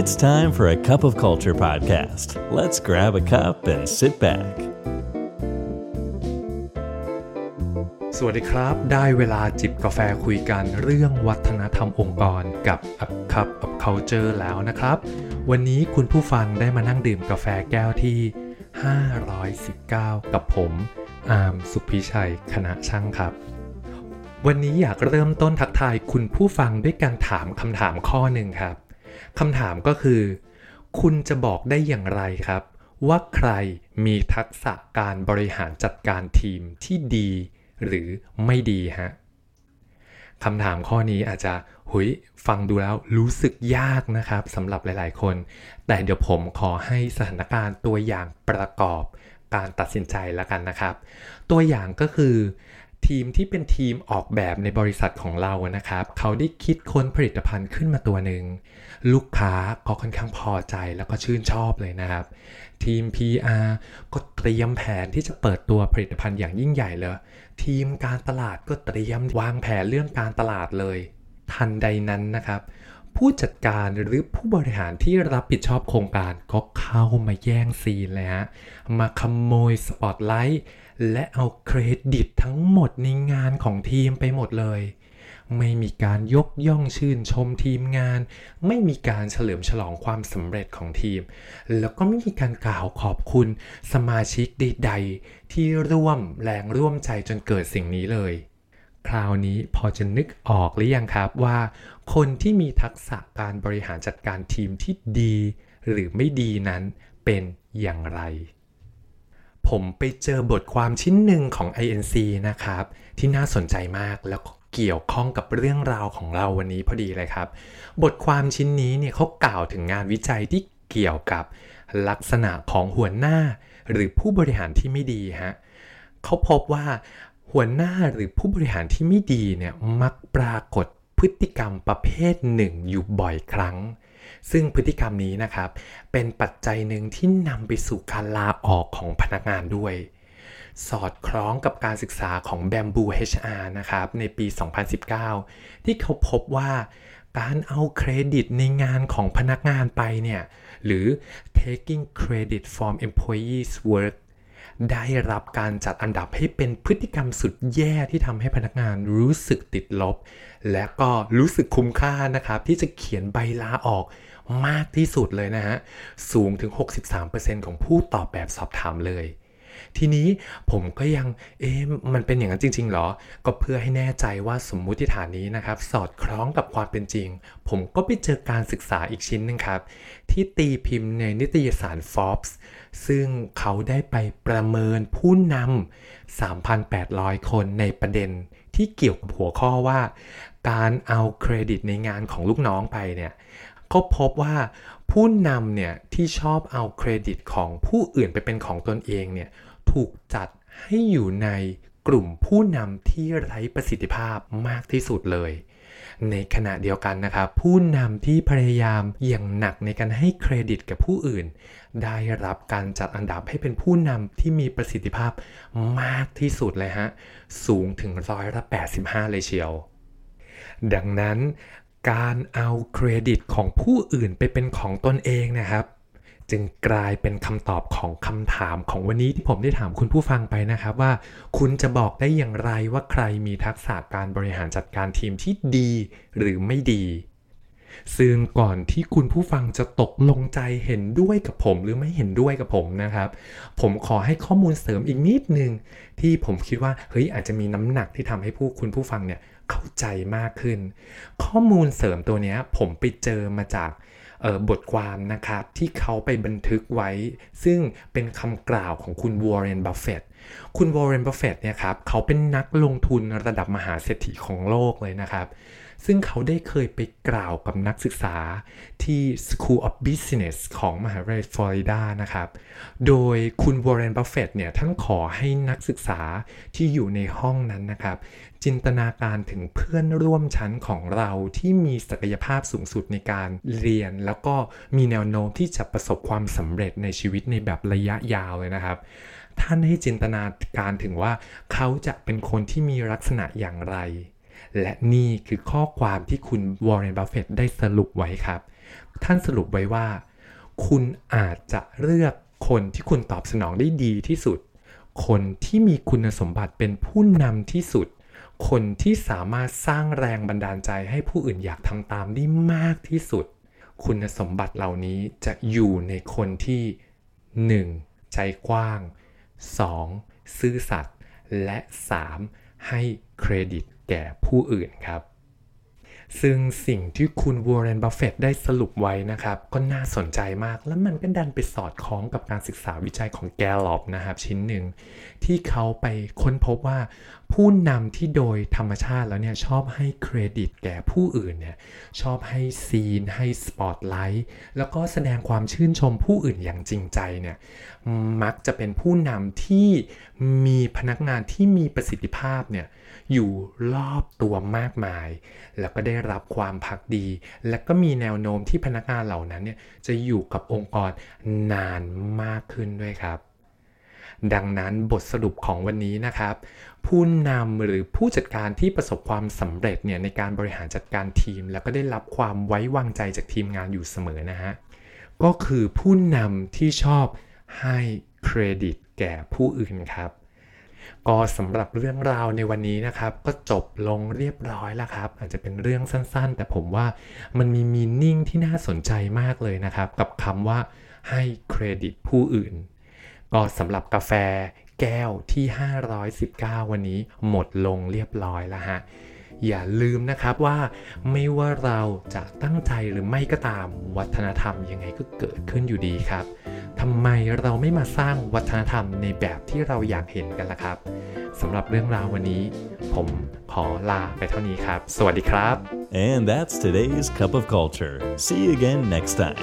It's time for a cup of culture podcast. Let's grab a cup and sit back. สวัสดีครับ ได้เวลาจิบกาแฟคุยกันเรื่องวัฒนธรรมองค์กรกับ A Cup of Culture แล้วนะครับ วันนี้คุณผู้ฟังได้มานั่งดื่มกาแฟแก้วที่ 519 กับผม อาร์มสุพิชัย คณะช่างครับวันนี้อยากเริ่มต้นทักทายคุณผู้ฟังด้วยการถามคำถามข้อหนึ่งครับ คำถามก็คือ คุณจะบอกได้อย่างไรครับ ว่าใครมีทักษะการบริหารจัดการทีมที่ดี หรือไม่ดีฮะคำถามข้อนี้อาจจะหุยฟังดูแล้วรู้สึกยากนะครับสำหรับหลาย ๆ คน แต่เดี๋ยวผมขอให้สถานการณ์ตัวอย่างประกอบการตัดสินใจแล้วกันนะครับ ตัวอย่างก็คือ ทีมที่เป็นทีมออกแบบในบริษัทของเรานะครับ เขาได้คิดค้นผลิตภัณฑ์ขึ้นมาตัวหนึ่ง ลูกค้าก็ค่อนข้างพอใจแล้วก็ชื่นชอบเลยนะครับ ทีม PR ก็เตรียมแผนที่จะเปิดตัวผลิตภัณฑ์อย่างยิ่งใหญ่เลย ทีมการตลาดก็เตรียมวางแผนเรื่องการตลาดเลย ทันใดนั้นนะครับ ผู้จัดการหรือผู้บริหารที่รับผิดชอบโครงการก็เข้ามาแย่งซีนเลยฮะ มาขโมยสปอตไลท์และเอาเครดิตทั้งหมดในงานของทีมไปหมดเลย ไม่มีการยกย่องชื่นชมทีมงาน ไม่มีการเฉลิมฉลองความสำเร็จของทีม แล้วก็ไม่มีการกล่าวขอบคุณสมาชิกใดๆที่ร่วมแรงร่วมใจจนเกิดสิ่งนี้เลย คราวนี้พอจะนึกออกหรือยังครับว่า คนที่มีทักษะการบริหารจัดการทีมที่ดี หรือไม่ดีนั้นเป็นอย่างไร ผมไปเจอบทความชิ้นหนึ่งของ INC นะครับ ที่น่าสนใจมากแล้วก็เกี่ยวข้องกับเรื่องราวของเราวันนี้พอดีเลยครับ บทความชิ้นนี้เนี่ยเขากล่าวถึงงานวิจัยที่เกี่ยวกับลักษณะของหัวหน้า หรือผู้บริหารที่ไม่ดีฮะเขาพบว่า หัวหน้าหรือผู้บริหารที่ไม่ดีเนี่ยมักปรากฏพฤติกรรมประเภทหนึ่งอยู่บ่อยครั้ง ซึ่งพฤติกรรมนี้นะครับ เป็นปัจจัยหนึ่งที่นำไปสู่การลาออกของพนักงานด้วย สอดคล้องกับการศึกษาของ Bamboo HR นะครับในปี 2019 ที่เขาพบว่าการเอาเครดิตในงานของพนักงานไปเนี่ย หรือ taking credit from employees work ได้รับการจัดอันดับให้เป็นพฤติกรรมสุดแย่ที่ทำให้พนักงานรู้สึกติดลบ และก็รู้สึกคุ้มค่านะครับ ที่จะเขียนใบลาออกมากที่สุดเลยนะฮะ สูงถึง 63%ของผู้ตอบแบบสอบถามเลย ทีนี้ผมก็ยังเอ๊ะมันเป็นอย่างนั้นจริงๆหรอ ก็เพื่อให้แน่ใจว่าสมมุติฐานนี้นะครับ สอดคล้องกับความเป็นจริง ผมก็ไปเจอการศึกษาอีกชิ้นหนึงครับ ที่ตีพิมพ์ในนิตยสาร Forbes ซึ่งเขาได้ไปประเมินผู้นำ 3,800 คนในประเด็นที่เกี่ยวกับหัวข้อว่า การเอาเครดิตในงานของลูกน้องไปเนี่ยเขาพบว่าผู้นำเนี่ยที่ชอบเอาเครดิตของผู้อื่นไปเป็นของตนเองเนี่ย ถูกจัดให้อยู่ในกลุ่มผู้นำที่ไร้ประสิทธิภาพมากที่สุดเลย ในขณะเดียวกันนะครับผู้นำที่พยายามอย่างหนักในการให้เครดิตกับผู้อื่น ได้รับการจัดอันดับให้เป็นผู้นำที่มีประสิทธิภาพมากที่สุดเลยฮะ สูงถึงร้อยละ85 เลยเชียว ดังนั้นการเอาเครดิตของผู้อื่นไปเป็นของตนเองนะครับ จึงกลายเป็นคำตอบของคำถามของวันนี้ที่ผมได้ถามคุณผู้ฟังไปนะครับว่า คุณจะบอกได้อย่างไรว่าใครมีทักษะการบริหารจัดการทีมที่ดีหรือไม่ดี ซึ่งก่อนที่คุณผู้ฟังจะตกลงใจเห็นด้วยกับผม หรือไม่เห็นด้วยกับผมนะครับ ผมขอให้ข้อมูลเสริมอีกนิดนึง ที่ผมคิดว่าเฮ้ยอาจจะมีน้ำหนักที่ทำให้ผู้คุณผู้ฟังเนี่ยเข้าใจมากขึ้น ข้อมูลเสริมตัวเนี้ยผมไปเจอมาจาก บทความนะครับที่เขาไปบันทึกไว้ ซึ่งเป็นคำกล่าวของคุณวอร์เรนบัฟเฟตคุณวอร์เรนบัฟเฟตเนี่ยครับเขาเป็นนักลงทุนระดับมหาเศรษฐีของโลกเลยนะครับ ซึ่งเขาได้เคยไปกล่าวกับนักศึกษาที่ School of Business ของมหาวิทยาลัยฟลอริดานะครับ โดยคุณวอร์เรนบัฟเฟตเนี่ยท่านขอให้นักศึกษาที่อยู่ในห้องนั้นนะครับ จินตนาการถึงเพื่อนร่วมชั้นของเราที่มีศักยภาพสูงสุดในการเรียน แล้วก็มีแนวโน้มที่จะประสบความสำเร็จในชีวิตในแบบระยะยาวเลยนะครับท่านให้จินตนาการถึงว่าเขาจะเป็นคนที่มีลักษณะอย่างไร และนี่คือข้อความที่คุณวอร์เรนบัฟเฟตได้สรุปไว้ครับ ท่านสรุปไว้ว่า คุณอาจจะเลือกคนที่คุณตอบสนองได้ดีที่สุด คนที่มีคุณสมบัติเป็นผู้นำที่สุด คนที่สามารถสร้างแรงบันดาลใจให้ผู้อื่นอยากทำตามได้มากที่สุด คุณสมบัติเหล่านี้จะอยู่ในคนที่ 1. ใจกว้าง 2. ซื่อสัตย์และ 3. ให้เครดิต แก่ผู้อื่นครับ ซึ่งสิ่งที่คุณวอร์เรนบัฟเฟตได้สรุปไว้นะครับ ก็น่าสนใจมาก และมันก็ดันไปสอดคล้องกับการศึกษาวิจัยของ Gallup นะครับ ชิ้นหนึ่ง ที่เขาไปค้นพบว่า ผู้นำที่โดยธรรมชาติแล้วเนี่ย ชอบให้เครดิตแก่ผู้อื่นเนี่ย ชอบให้ scene ให้สปอตไลท์แล้วก็แสดงความชื่นชมผู้อื่นอย่างจริงใจเนี่ย มักจะเป็นผู้นำที่มีพนักงานที่มีประสิทธิภาพเนี่ยอยู่รอบตัวมากมาย แล้วก็ได้รับความพักดี และก็มีแนวโน้มที่พนักงานเหล่านั้นเนี่ยจะอยู่กับองค์กรนานมากขึ้นด้วยครับ ดังนั้นบทสรุปของวันนี้นะครับ ผู้นำหรือผู้จัดการที่ประสบความสำเร็จเนี่ยในการบริหารจัดการทีม แล้วก็ได้รับความไว้วางใจจากทีมงานอยู่เสมอนะฮะก็คือผู้นำที่ชอบให้เครดิตแก่ผู้อื่นครับ ก็สำหรับเรื่องราวในวันนี้นะครับ ก็จบลงเรียบร้อยแล้วครับ อาจจะเป็นเรื่องสั้นๆ แต่ผมว่ามันมีมีนิ่งที่น่าสนใจมากเลยนะครับ กับคำว่าให้เครดิตผู้อื่น ก็สำหรับกาแฟแก้วที่ 519 วันนี้หมดลงเรียบร้อยแล้วฮะอย่าลืมนะครับว่าไม่ว่าเราจะตั้งใจหรือไม่ก็ตามวัฒนธรรมยังไงก็เกิดขึ้นอยู่ดีครับ ทำไมเราไม่มาสร้างวัฒนธรรมในแบบที่เราอยากเห็นกันล่ะครับสำหรับเรื่องราววันนี้ ผมขอลาไปเท่านี้ครับ สวัสดีครับ And that's today's Cup of Culture. See you again next time.